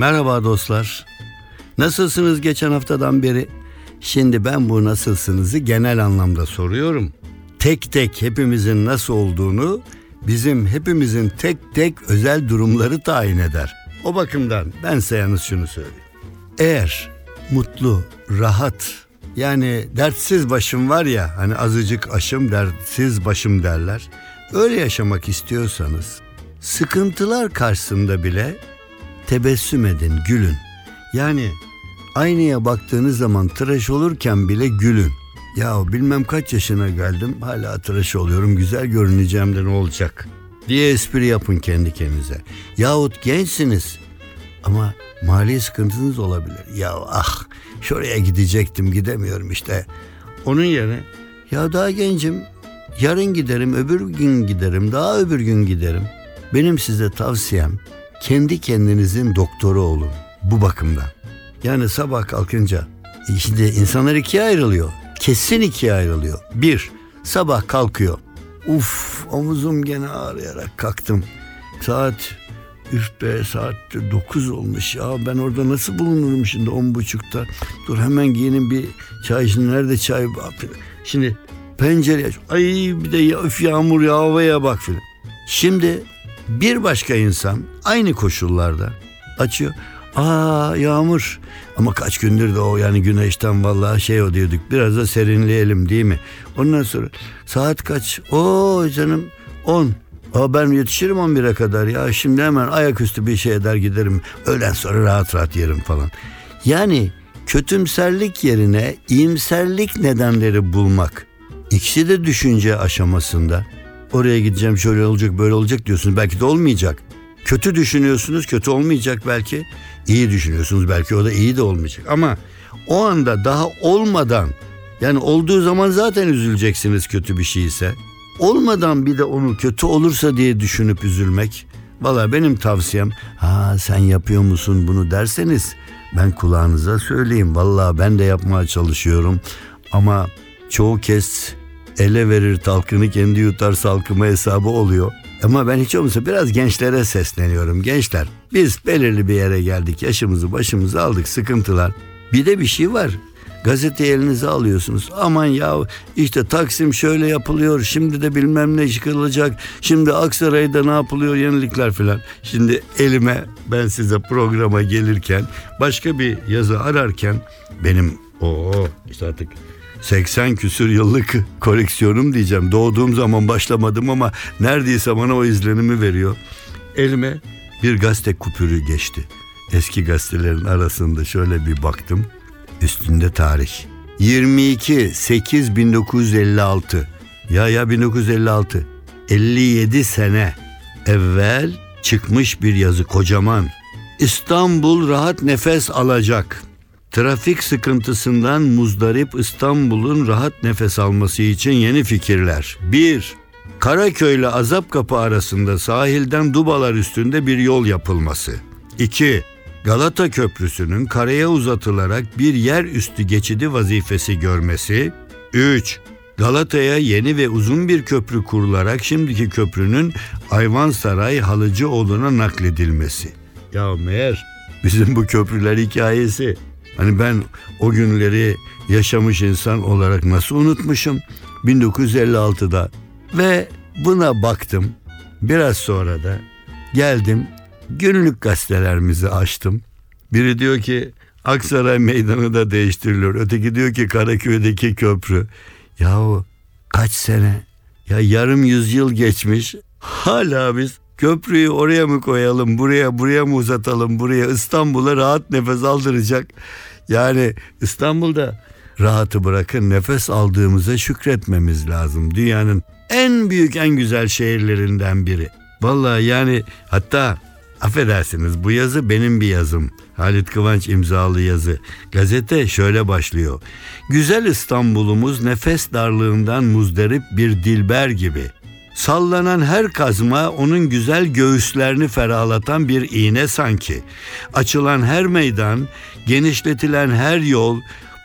Merhaba dostlar. Nasılsınız geçen haftadan beri? Şimdi ben bu nasılsınızı genel anlamda soruyorum. Tek tek hepimizin nasıl olduğunu bizim hepimizin tek tek özel durumları tayin eder. O bakımdan ben size yalnız şunu söyleyeyim. Eğer mutlu, rahat yani dertsiz başım var ya hani azıcık aşım dertsiz başım derler. Öyle yaşamak istiyorsanız sıkıntılar karşısında bile tebessüm edin, gülün. Yani aynaya baktığınız zaman tıraş olurken bile gülün. Ya bilmem kaç yaşına geldim hala tıraş oluyorum güzel görüneceğim de ne olacak diye espri yapın kendi kendinize. Yahut gençsiniz ama mali sıkıntınız olabilir. Ya ah şuraya gidecektim gidemiyorum işte. Onun yerine ya daha gencim yarın giderim öbür gün giderim daha öbür gün giderim. Benim size tavsiyem kendi kendinizin doktoru olun bu bakımdan. Yani sabah kalkınca şimdi insanlar ikiye ayrılıyor. Kesin ikiye ayrılıyor. Bir, sabah kalkıyor. Uf omuzum gene ağrıyarak kalktım. Saat üf be saat 9 olmuş ya ben orada nasıl bulunurum şimdi on buçukta. Dur hemen giyinim bir çay şimdi nerede çay Şimdi pencere aç. Ay bir de ya, üf yağmur ya havaya bak filan. Şimdi bir başka insan aynı koşullarda açıyor. Aa yağmur ama kaç gündür de o yani güneşten vallahi şey o diyorduk biraz da serinleyelim değil mi? Ondan sonra saat kaç? Oo canım 10. Aa ben yetişirim 11'e kadar ya şimdi hemen ayaküstü bir şey eder giderim. Öğlen sonra rahat rahat yerim falan. Yani kötümserlik yerine iyimserlik nedenleri bulmak. İkisi de düşünce aşamasında. Oraya gideceğim şöyle olacak böyle olacak diyorsunuz belki de olmayacak. Kötü düşünüyorsunuz kötü olmayacak belki. İyi düşünüyorsunuz belki o da iyi de olmayacak. Ama o anda daha olmadan yani olduğu zaman zaten üzüleceksiniz kötü bir şeyse. Olmadan bir de onu kötü olursa diye düşünüp üzülmek. Valla benim tavsiyem ha sen yapıyor musun bunu derseniz ben kulağınıza söyleyeyim. Valla ben de yapmaya çalışıyorum ama çoğu kez ele verir talkını kendi yutar salkıma hesabı oluyor. Ama ben hiç olmazsa biraz gençlere sesleniyorum. Gençler biz belirli bir yere geldik yaşımızı başımızı aldık sıkıntılar. Bir de bir şey var gazete elinize alıyorsunuz. Aman ya işte Taksim şöyle yapılıyor. Şimdi de bilmem ne yıkılacak. Şimdi Aksaray'da ne yapılıyor yenilikler filan. Şimdi elime ben size programa gelirken başka bir yazı ararken benim o işte artık 80 küsür yıllık koleksiyonum diyeceğim. Doğduğum zaman başlamadım ama neredeyse bana o izlenimi veriyor. Elime bir gazete kupürü geçti. Eski gazetelerin arasında şöyle bir baktım. Üstünde tarih. 22 8 1956. Ya ya 1956. 57 sene evvel çıkmış bir yazı kocaman. İstanbul rahat nefes alacak. Trafik sıkıntısından muzdarip İstanbul'un rahat nefes alması için yeni fikirler. 1. Karaköy ile Azapkapı arasında sahilden Dubalar üstünde bir yol yapılması. 2. Galata Köprüsü'nün karaya uzatılarak bir yer üstü geçidi vazifesi görmesi. 3. Galata'ya yeni ve uzun bir köprü kurularak şimdiki köprünün Ayvansaray Halıcıoğlu'na nakledilmesi. Ya meğer bizim bu köprüler hikayesi. Hani ben o günleri yaşamış insan olarak nasıl unutmuşum 1956'da ve buna baktım. Biraz sonra da geldim günlük gazetelerimizi açtım. Biri diyor ki Aksaray Meydanı da değiştiriliyor. Öteki diyor ki Karaköy'deki köprü. Yahu kaç sene? Ya yarım yüzyıl geçmiş. Hala biz Köprüyü oraya mı koyalım, buraya buraya mı uzatalım, buraya İstanbul'a rahat nefes aldıracak. Yani İstanbul'da rahatı bırakın nefes aldığımıza şükretmemiz lazım. Dünyanın en büyük en güzel şehirlerinden biri. Vallahi yani hatta affedersiniz bu yazı benim bir yazım. Halit Kıvanç imzalı yazı. Gazete şöyle başlıyor. Güzel İstanbul'umuz nefes darlığından muzdarip bir dilber gibi. Sallanan her kazma onun güzel göğüslerini ferahlatan bir iğne sanki. Açılan her meydan, genişletilen her yol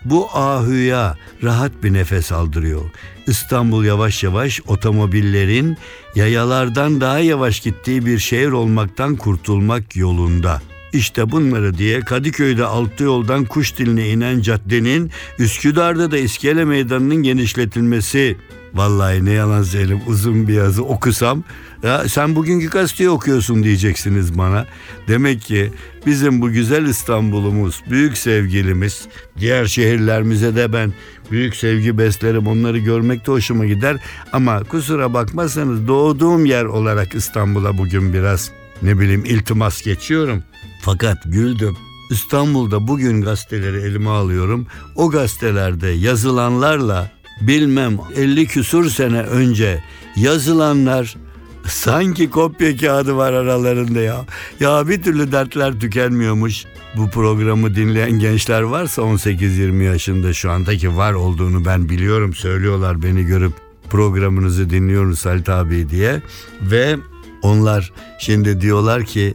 bu ahüya rahat bir nefes aldırıyor. İstanbul yavaş yavaş otomobillerin yayalardan daha yavaş gittiği bir şehir olmaktan kurtulmak yolunda. İşte bunları diye Kadıköy'de altı yoldan kuş diline inen caddenin Üsküdar'da da İskele Meydanı'nın genişletilmesi. Vallahi ne yalan söyleyeyim uzun bir yazı okusam ya sen bugünkü gazeteyi okuyorsun diyeceksiniz bana. Demek ki bizim bu güzel İstanbul'umuz, büyük sevgilimiz, diğer şehirlerimize de ben büyük sevgi beslerim. Onları görmek de hoşuma gider. Ama kusura bakmazsanız doğduğum yer olarak İstanbul'a bugün biraz ne bileyim iltimas geçiyorum. Fakat güldüm. İstanbul'da bugün gazeteleri elime alıyorum. O gazetelerde yazılanlarla bilmem 50 küsur sene önce yazılanlar sanki kopya kağıdı var aralarında ya. Ya bir türlü dertler tükenmiyormuş. Bu programı dinleyen gençler varsa 18-20 yaşında şu andaki var olduğunu ben biliyorum. Söylüyorlar beni görüp programınızı dinliyoruz Halit abi diye. Ve onlar şimdi diyorlar ki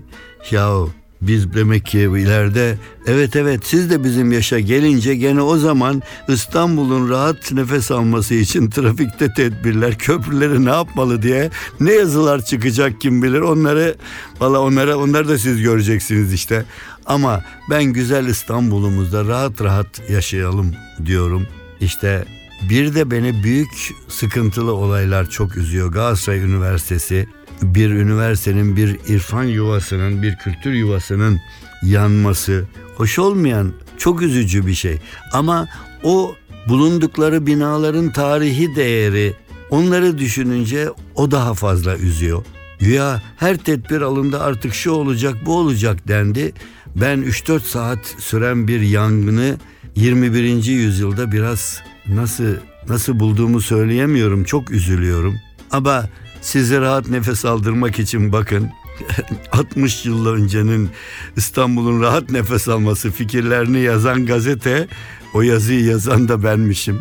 yahu biz demek ki ileride evet evet siz de bizim yaşa gelince gene o zaman İstanbul'un rahat nefes alması için trafikte tedbirler köprüleri ne yapmalı diye ne yazılar çıkacak kim bilir onları valla onlara onları da siz göreceksiniz işte. Ama ben güzel İstanbul'umuzda rahat rahat yaşayalım diyorum. İşte bir de beni büyük sıkıntılı olaylar çok üzüyor. Galatasaray Üniversitesi bir üniversitenin, bir irfan yuvasının, bir kültür yuvasının yanması hoş olmayan çok üzücü bir şey. Ama o bulundukları binaların tarihi değeri onları düşününce o daha fazla üzüyor. Güya her tedbir alındı artık şu olacak bu olacak dendi. Ben 3-4 saat süren bir yangını 21. yüzyılda biraz nasıl nasıl bulduğumu söyleyemiyorum. Çok üzülüyorum. Ama size rahat nefes aldırmak için bakın 60 yıl öncenin İstanbul'un rahat nefes alması fikirlerini yazan gazete o yazıyı yazan da benmişim.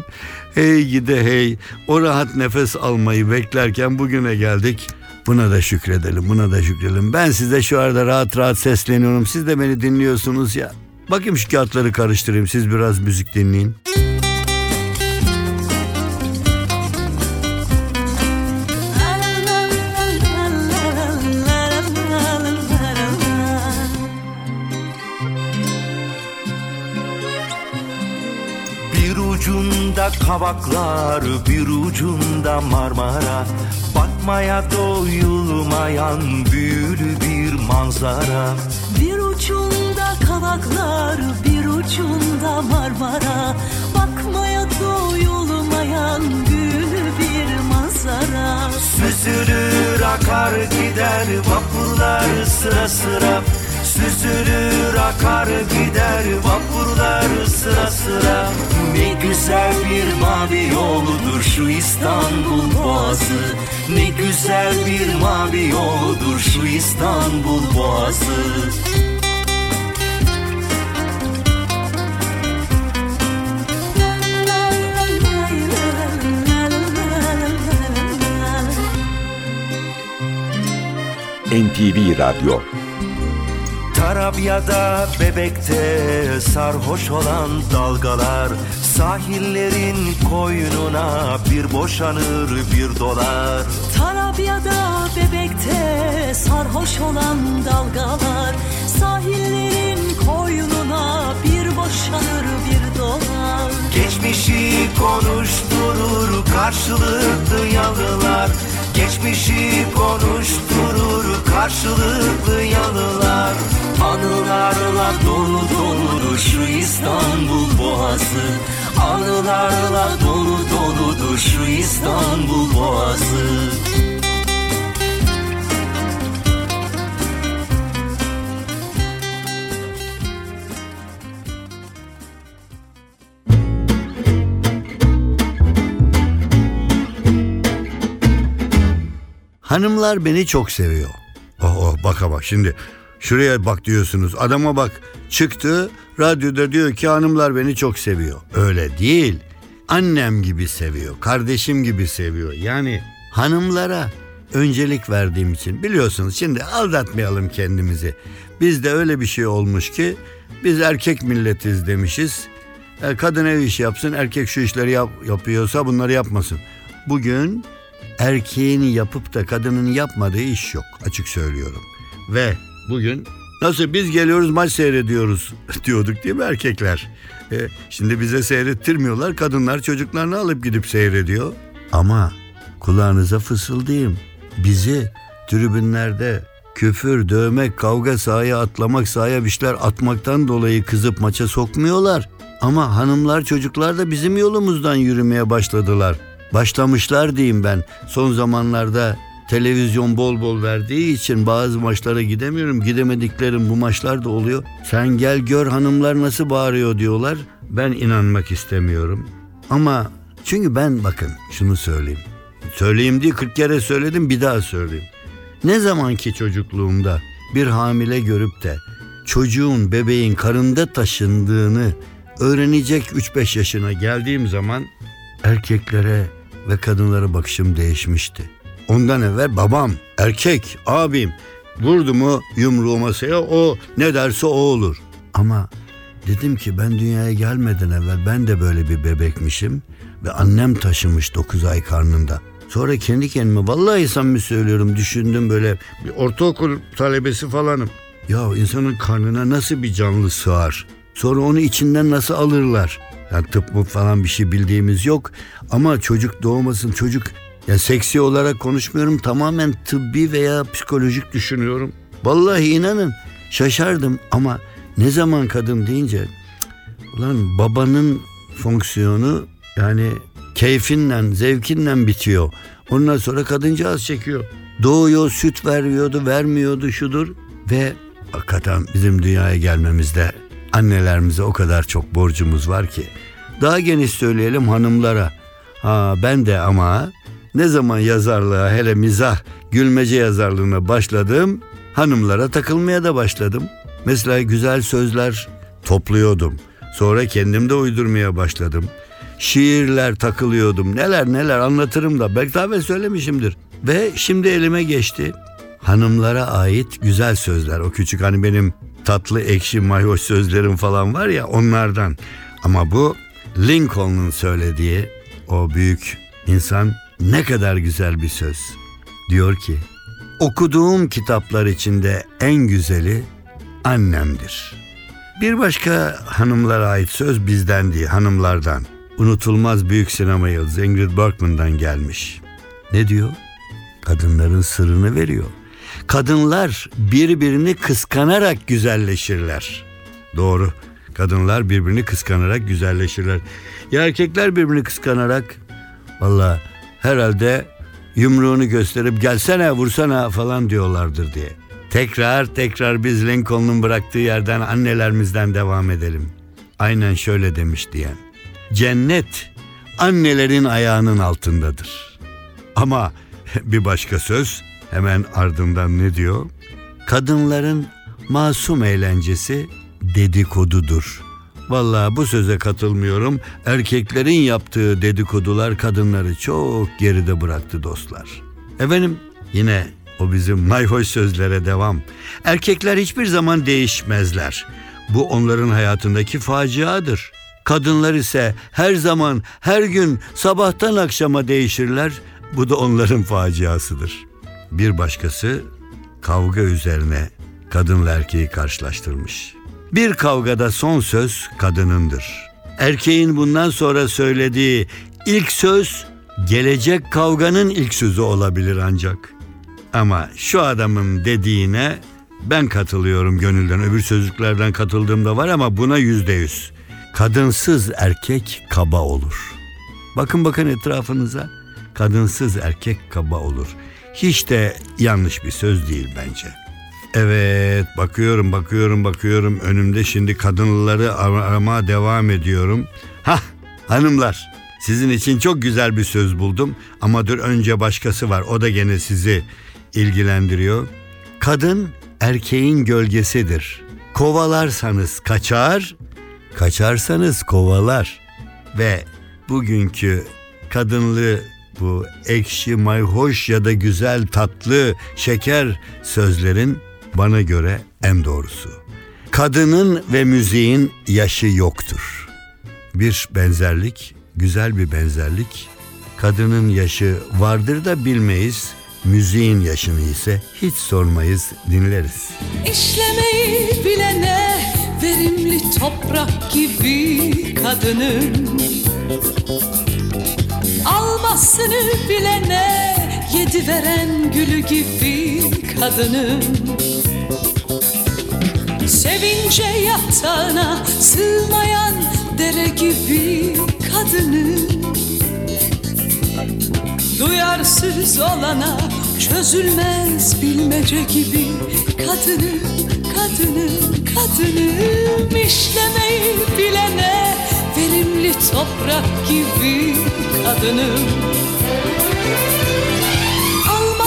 Hey gide hey o rahat nefes almayı beklerken bugüne geldik. Buna da şükredelim buna da şükredelim. Ben size şu arada rahat rahat sesleniyorum. Siz de beni dinliyorsunuz ya. Bakayım şu kağıtları karıştırayım siz biraz müzik dinleyin. Ucunda kavaklar, bir ucunda Marmara Bakmaya doyulmayan büyülü bir manzara. Bir ucunda kavaklar, bir ucunda Marmara Bakmaya doyulmayan büyülü bir manzara. Süzülür akar gider vapurlar sıra sıra Süzülür akar gider vapurlar sıra sıra. Ne güzel bir mavi yoludur şu İstanbul boğazı. Ne güzel bir mavi yoludur şu İstanbul boğazı. NTV Radyo Tarabya'da bebekte sarhoş olan dalgalar Sahillerin koynuna bir boşanır bir dolar. Tarabya'da bebekte sarhoş olan dalgalar Sahillerin koynuna bir boşanır bir dolar. Geçmişi konuşturur karşılıklı yalılar Geçmişi konuşturur karşılıklı yalılar Anılarla dolu doludur şu İstanbul boğazı. Anılarla dolu doludur şu İstanbul boğazı. Hanımlar beni çok seviyor. Oh, oh baka bak. Şimdi şuraya bak diyorsunuz. Adama bak çıktı radyoda diyor ki hanımlar beni çok seviyor. Öyle değil. Annem gibi seviyor. Kardeşim gibi seviyor. Yani hanımlara öncelik verdiğim için biliyorsunuz şimdi aldatmayalım kendimizi. Bizde öyle bir şey olmuş ki biz erkek milletiz demişiz. E, kadın ev işi yapsın, erkek şu işleri yap, yapıyorsa bunları yapmasın. Bugün erkeğin yapıp da kadının yapmadığı iş yok açık söylüyorum. Ve bugün nasıl biz geliyoruz maç seyrediyoruz diyorduk değil mi erkekler? E, şimdi bize seyrettirmiyorlar kadınlar çocuklarını alıp gidip seyrediyor. Ama kulağınıza fısıldayayım bizi tribünlerde küfür, dövmek, kavga sahaya atlamak, sahaya bir şeyler atmaktan dolayı kızıp maça sokmuyorlar. Ama hanımlar çocuklar da bizim yolumuzdan yürümeye başladılar. Başlamışlar diyeyim ben. Son zamanlarda televizyon bol bol verdiği için bazı maçlara gidemiyorum. Gidemediklerim bu maçlar da oluyor. Sen gel gör hanımlar nasıl bağırıyor diyorlar. Ben inanmak istemiyorum. Ama çünkü ben bakın şunu söyleyeyim. Söyleyeyim diye 40 kere söyledim bir daha söyleyeyim. Ne zamanki çocukluğumda bir hamile görüp de çocuğun bebeğin karında taşındığını öğrenecek 3-5 yaşına geldiğim zaman erkeklere ve kadınlara bakışım değişmişti. Ondan evvel babam, erkek, abim vurdu mu yumruğu masaya o ne derse o olur. Ama dedim ki ben dünyaya gelmeden evvel ben de böyle bir bebekmişim ve annem taşımış 9 ay karnında. Sonra kendi kendime vallahi samimi söylüyorum düşündüm böyle bir ortaokul talebesi falanım. Ya insanın karnına nasıl bir canlı sığar? Sonra onu içinden nasıl alırlar? Yani tıp mı falan bir şey bildiğimiz yok. Ama çocuk doğmasın çocuk ya seksi olarak konuşmuyorum tamamen tıbbi veya psikolojik düşünüyorum. Vallahi inanın şaşardım ama ne zaman kadın deyince ulan babanın fonksiyonu yani keyfinle zevkinle bitiyor. Ondan sonra kadıncağız çekiyor. Doğuyor süt veriyordu vermiyordu şudur ve hakikaten bizim dünyaya gelmemizde annelerimize o kadar çok borcumuz var ki. Daha geniş söyleyelim hanımlara. Ha ben de ama ne zaman yazarlığa hele mizah gülmece yazarlığına başladım hanımlara takılmaya da başladım. Mesela güzel sözler topluyordum. Sonra kendim de uydurmaya başladım. Şiirler takılıyordum. Neler neler anlatırım da belki daha ben söylemişimdir. Ve şimdi elime geçti. Hanımlara ait güzel sözler. O küçük hani benim tatlı ekşi mayhoş sözlerim falan var ya onlardan. Ama bu Lincoln'un söylediği o büyük insan ne kadar güzel bir söz. Diyor ki okuduğum kitaplar içinde en güzeli annemdir. Bir başka hanımlara ait söz bizden değil hanımlardan. Unutulmaz büyük sinema yıldızı Ingrid Bergman'dan gelmiş. Ne diyor? Kadınların sırrını veriyor. Kadınlar birbirini kıskanarak güzelleşirler. Doğru. Kadınlar birbirini kıskanarak güzelleşirler. Ya erkekler birbirini kıskanarak valla herhalde yumruğunu gösterip gelsene vursana falan diyorlardır diye. Tekrar tekrar biz Lincoln'un bıraktığı yerden annelerimizden devam edelim. Aynen şöyle demiş diyen. Cennet annelerin ayağının altındadır. Ama bir başka söz hemen ardından ne diyor? Kadınların masum eğlencesi dedikodudur. Vallahi bu söze katılmıyorum. Erkeklerin yaptığı dedikodular kadınları çok geride bıraktı dostlar. Efendim yine o bizim mayhoş sözlere devam. Erkekler hiçbir zaman değişmezler. Bu onların hayatındaki faciadır. Kadınlar ise her zaman, her gün, sabahtan akşama değişirler. Bu da onların faciasıdır. Bir başkası kavga üzerine kadınla erkeği karşılaştırmış. Bir kavgada son söz kadınındır. Erkeğin bundan sonra söylediği ilk söz gelecek kavganın ilk sözü olabilir ancak. Ama şu adamın dediğine ben katılıyorum gönülden. Öbür sözlüklerden katıldığım da var ama buna yüzde yüz. Kadınsız erkek kaba olur. Bakın bakın etrafınıza. Kadınsız erkek kaba olur. Hiç de yanlış bir söz değil bence. Evet bakıyorum bakıyorum bakıyorum önümde şimdi kadınları ar- aramaya devam ediyorum. Hah hanımlar Sizin için çok güzel bir söz buldum ama dur önce başkası var. O da gene sizi ilgilendiriyor. Kadın erkeğin gölgesidir. Kovalarsanız kaçar, kaçarsanız kovalar. Ve bugünkü kadınlı bu ekşi, mayhoş ya da güzel, tatlı, şeker sözlerin bana göre en doğrusu. Kadının ve müziğin yaşı yoktur. Bir benzerlik, güzel bir benzerlik. Kadının yaşı vardır da bilmeyiz. Müziğin yaşını ise hiç sormayız, dinleriz. İşlemeyi bilene verimli toprak gibi kadının Almasını bilene yedi veren gülü gibi kadının Sevince yatağına sığmayan dere gibi kadının Duyarsız olana çözülmez bilmece gibi Kadınım, kadınım, kadınım işlemeyi bilene Verimli toprak gibi kadınım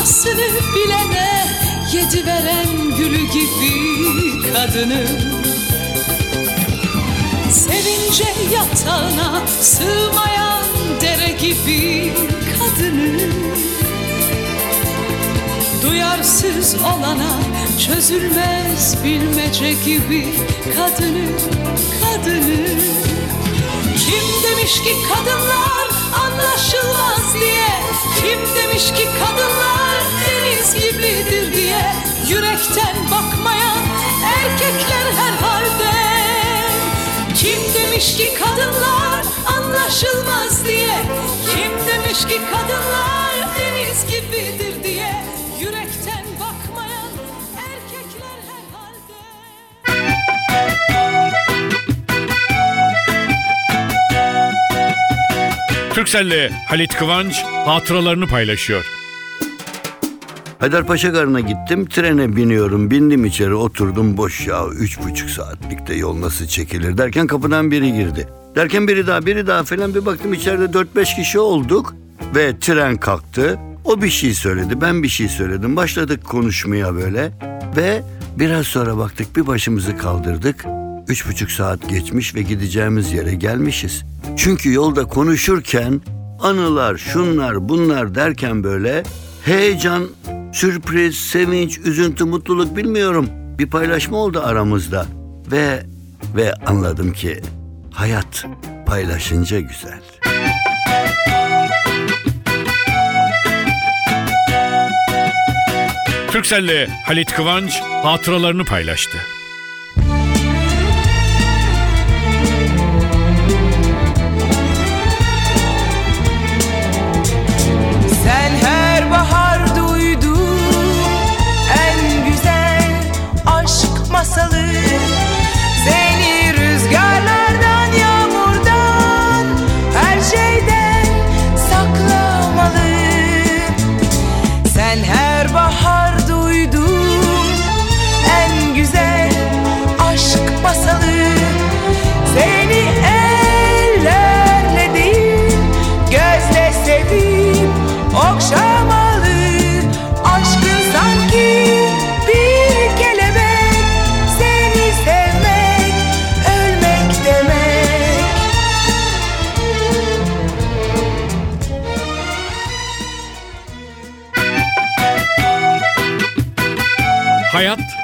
Almasını bilene yedi veren gülü gibi kadınım Sevince yatağına sığmayan dere gibi kadınım Duyarsız olana çözülmez bilmece gibi kadınım, kadınım Kim demiş ki kadınlar anlaşılmaz diye. Kim demiş ki kadınlar deniz gibidir diye. Yürekten bakmayan erkekler herhalde kim demiş ki kadınlar anlaşılmaz diye. Kim demiş ki kadınlar deniz gibidir Türkcell'le Halit Kıvanç hatıralarını paylaşıyor. Haydarpaşa Garı'na gittim. Trene biniyorum. Bindim içeri oturdum. Boş ya. Üç buçuk saatlikte yol nasıl çekilir derken kapıdan biri girdi. Derken biri daha biri daha falan bir baktım içeride dört beş kişi olduk. Ve tren kalktı. O bir şey söyledi. Ben bir şey söyledim. Başladık konuşmaya böyle. Ve biraz sonra baktık bir başımızı kaldırdık. Üç buçuk saat geçmiş ve gideceğimiz yere gelmişiz. Çünkü yolda konuşurken anılar, şunlar, bunlar derken böyle heyecan, sürpriz, sevinç, üzüntü, mutluluk bilmiyorum. Bir paylaşma oldu aramızda ve ve anladım ki hayat paylaşınca güzel. Türkcell'le Halit Kıvanç hatıralarını paylaştı.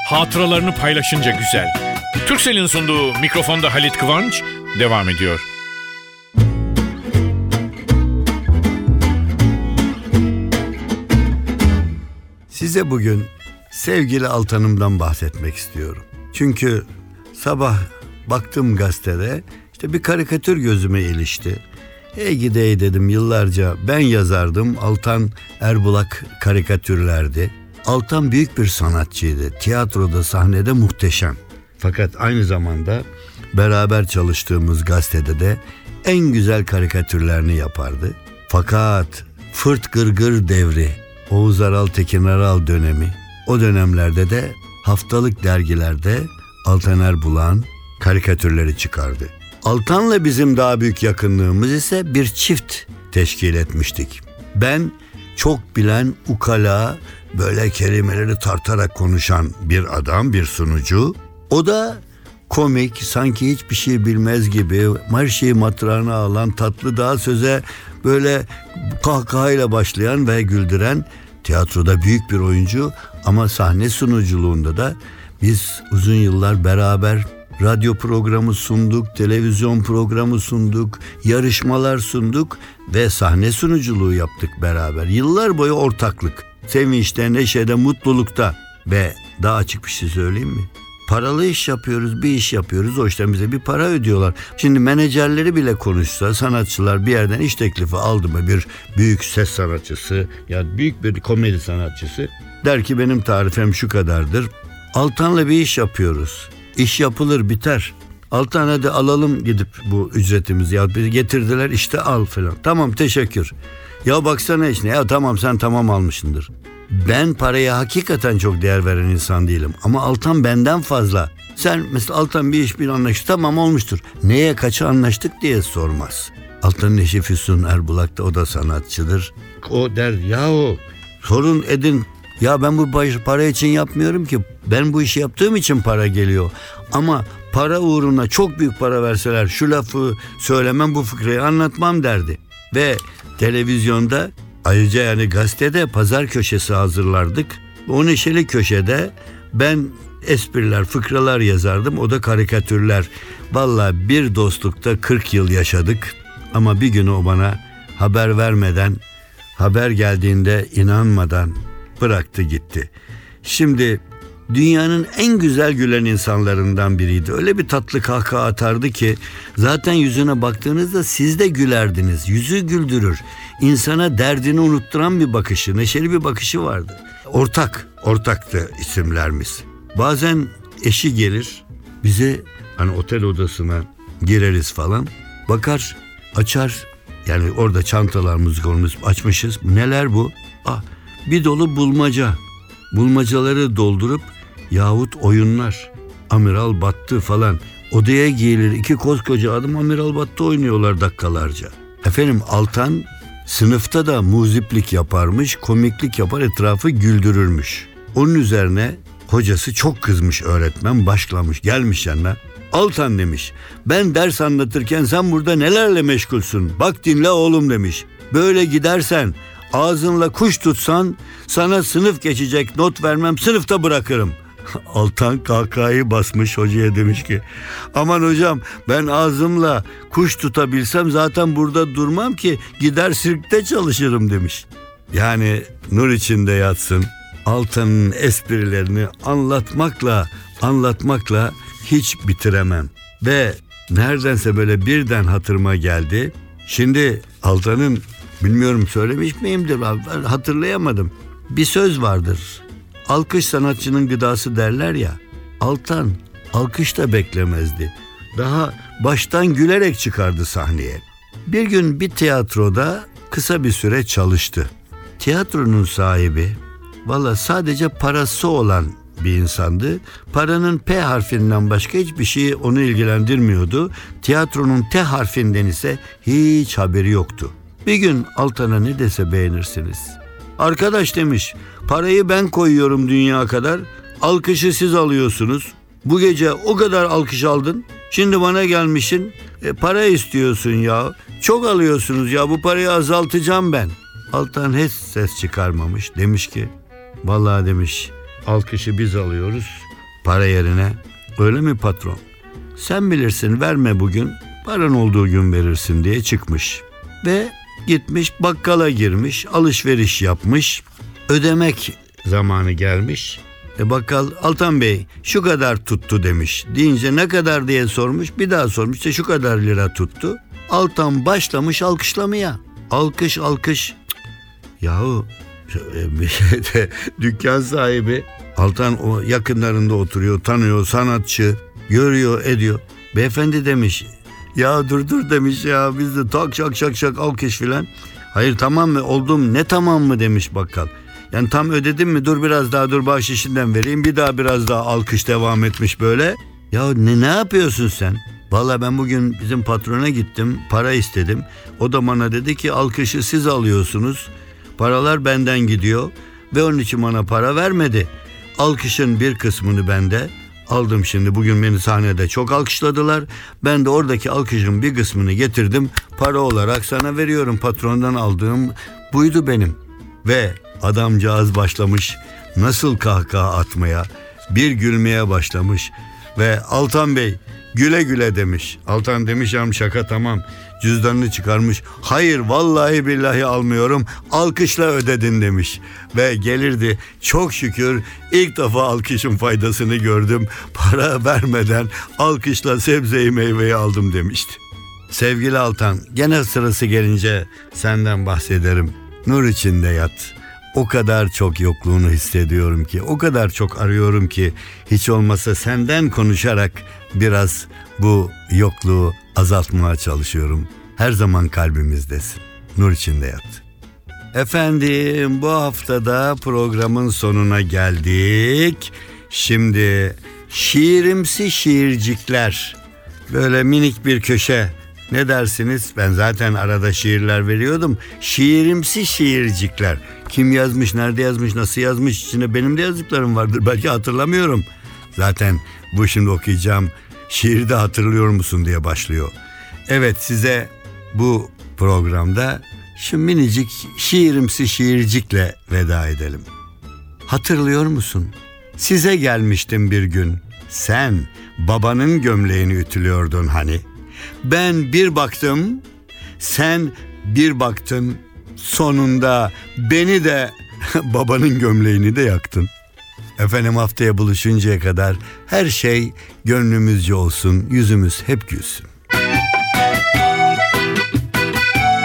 Hatıralarını paylaşınca güzel. Türkcell'in sunduğu mikrofonda Halit Kıvanç devam ediyor. Size bugün sevgili Altan'ımdan bahsetmek istiyorum. Çünkü sabah baktım gazetede işte bir karikatür gözüme ilişti. Ey gidey dedim yıllarca ben yazardım. Altan Erbulak karikatürlerdi. Altan büyük bir sanatçıydı. Tiyatroda, sahnede muhteşem. Fakat aynı zamanda beraber çalıştığımız gazetede de en güzel karikatürlerini yapardı. Fakat Fırt Gırgır devri, Oğuz Aral Tekin Aral dönemi, o dönemlerde de haftalık dergilerde Altan Erbulak'ın karikatürleri çıkardı. Altan'la bizim daha büyük yakınlığımız ise bir çift teşkil etmiştik. Ben çok bilen, ukala, böyle kelimeleri tartarak konuşan bir adam, bir sunucu. O da komik, sanki hiçbir şey bilmez gibi, her şeyi matrağına alan, tatlı daha söze böyle kahkahayla başlayan ve güldüren tiyatroda büyük bir oyuncu ama sahne sunuculuğunda da biz uzun yıllar beraber radyo programı sunduk, televizyon programı sunduk, yarışmalar sunduk ve sahne sunuculuğu yaptık beraber. Yıllar boyu ortaklık, sevinçte, neşede, mutlulukta ve daha açık bir şey söyleyeyim mi? Paralı iş yapıyoruz, bir iş yapıyoruz. O işten bize bir para ödüyorlar. Şimdi menajerleri bile konuşsa sanatçılar bir yerden iş teklifi aldı mı bir büyük ses sanatçısı ya büyük bir komedi sanatçısı der ki benim tarifem şu kadardır. Altan'la bir iş yapıyoruz. İş yapılır biter. Altan hadi alalım gidip bu ücretimizi ya bir getirdiler işte al falan. Tamam teşekkür. Ya baksana işte ya tamam sen tamam almışsındır. Ben paraya hakikaten çok değer veren insan değilim. Ama Altan benden fazla. Sen mesela Altan bir iş bir anlaştık tamam olmuştur. Neye kaça anlaştık diye sormaz. Altan'ın eşi Füsun Erbulak da o da sanatçıdır. O der yahu sorun edin. Ya ben bu para için yapmıyorum ki. Ben bu işi yaptığım için para geliyor. Ama para uğruna çok büyük para verseler şu lafı söylemem bu fıkrayı anlatmam derdi. Ve televizyonda ayrıca yani gazetede pazar köşesi hazırlardık. O neşeli köşede ben espriler, fıkralar yazardım. O da karikatürler. Valla bir dostlukta 40 yıl yaşadık. Ama bir gün o bana haber vermeden, haber geldiğinde inanmadan bıraktı gitti. Şimdi dünyanın en güzel gülen insanlarından biriydi. Öyle bir tatlı kahkaha atardı ki zaten yüzüne baktığınızda siz de gülerdiniz. Yüzü güldürür. İnsana derdini unutturan bir bakışı, neşeli bir bakışı vardı. Ortak, ortaktı isimlerimiz. Bazen eşi gelir bize hani otel odasına gireriz falan. Bakar, açar. Yani orada çantalarımızı kolumuz açmışız. Neler bu? Ah, bir dolu bulmaca. Bulmacaları doldurup yahut oyunlar. Amiral battı falan. Odaya giyilir iki koskoca adam Amiral battı oynuyorlar dakikalarca. Efendim Altan sınıfta da muziplik yaparmış, komiklik yapar etrafı güldürürmüş. Onun üzerine hocası çok kızmış öğretmen başlamış gelmiş yanına. Altan demiş ben ders anlatırken sen burada nelerle meşgulsün bak dinle oğlum demiş. Böyle gidersen ağzınla kuş tutsan sana sınıf geçecek not vermem sınıfta bırakırım. Altan kahkahayı basmış hocaya demiş ki aman hocam ben ağzımla kuş tutabilsem zaten burada durmam ki gider sirkte çalışırım demiş. Yani nur içinde yatsın Altan'ın esprilerini anlatmakla anlatmakla hiç bitiremem. Ve neredense böyle birden hatırıma geldi. Şimdi Altan'ın bilmiyorum söylemiş miyimdir hatırlayamadım. Bir söz vardır. Alkış sanatçının gıdası derler ya. Altan alkış da beklemezdi. Daha baştan gülerek çıkardı sahneye. Bir gün bir tiyatroda kısa bir süre çalıştı. Tiyatronun sahibi valla sadece parası olan bir insandı. Paranın P harfinden başka hiçbir şey onu ilgilendirmiyordu. Tiyatronun T harfinden ise hiç haberi yoktu. Bir gün Altan'a ne dese beğenirsiniz. Arkadaş demiş, parayı ben koyuyorum dünya kadar, alkışı siz alıyorsunuz. Bu gece o kadar alkış aldın, şimdi bana gelmişsin, e, para istiyorsun ya. Çok alıyorsunuz ya, bu parayı azaltacağım ben. Altan hiç ses çıkarmamış, demiş ki, vallahi demiş, alkışı biz alıyoruz, para yerine. Öyle mi patron? Sen bilirsin verme bugün, paran olduğu gün verirsin diye çıkmış. Ve gitmiş bakkala girmiş, alışveriş yapmış, ödemek zamanı gelmiş. E bakkal Altan Bey şu kadar tuttu demiş. Deyince ne kadar diye sormuş. Bir daha sormuş. İşte şu kadar lira tuttu. Altan başlamış alkışlamaya. Alkış alkış. Yahu e, şeyde dükkan sahibi Altan o yakınlarında oturuyor, tanıyor, sanatçı, görüyor, ediyor. Beyefendi demiş, ya dur dur demiş ya biz de tak şak şak şak alkış filan. Hayır tamam mı oldum ne tamam mı demiş bakkal. Yani tam ödedim mi dur biraz daha dur bahşişinden vereyim bir daha biraz daha alkış devam etmiş böyle. Ya ne ne yapıyorsun sen? Valla ben bugün bizim patrona gittim para istedim. O da bana dedi ki alkışı siz alıyorsunuz. Paralar benden gidiyor ve onun için bana para vermedi. Alkışın bir kısmını bende aldım şimdi. Bugün beni sahnede çok alkışladılar. Ben de oradaki alkışın bir kısmını getirdim. Para olarak sana veriyorum. Patrondan aldığım buydu benim. Ve adamcağız başlamış nasıl kahkaha atmaya, bir gülmeye başlamış. Ve Altan Bey güle güle demiş. Altan demiş am şaka tamam. Cüzdanını çıkarmış. Hayır vallahi billahi almıyorum. Alkışla ödedin demiş. Ve gelirdi çok şükür ilk defa alkışın faydasını gördüm. Para vermeden alkışla sebzeyi meyveyi aldım demişti. Sevgili Altan, gene sırası gelince senden bahsederim. Nur içinde yat. O kadar çok yokluğunu hissediyorum ki, o kadar çok arıyorum ki hiç olmasa senden konuşarak biraz bu yokluğu azaltmaya çalışıyorum. Her zaman kalbimizdesin. Nur içinde yat. Efendim bu haftada programın sonuna geldik. Şimdi şiirimsi şiircikler. Böyle minik bir köşe. Ne dersiniz? Ben zaten arada şiirler veriyordum. Şiirimsi şiircikler. Kim yazmış, nerede yazmış, nasıl yazmış içinde benim de yazdıklarım vardır. Belki hatırlamıyorum. Zaten bu şimdi okuyacağım şiirde hatırlıyor musun diye başlıyor. Evet size bu programda şu minicik şiirimsi şiircikle veda edelim. Hatırlıyor musun? Size gelmiştim bir gün. Sen babanın gömleğini ütülüyordun hani. Ben bir baktım, sen bir baktın. Sonunda beni de babanın gömleğini de yaktın. Efendim haftaya buluşuncaya kadar her şey gönlümüzce olsun, yüzümüz hep gülsün.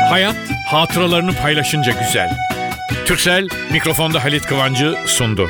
Hayat hatıralarını paylaşınca güzel. Türksel mikrofonda Halit Kıvancı sundu.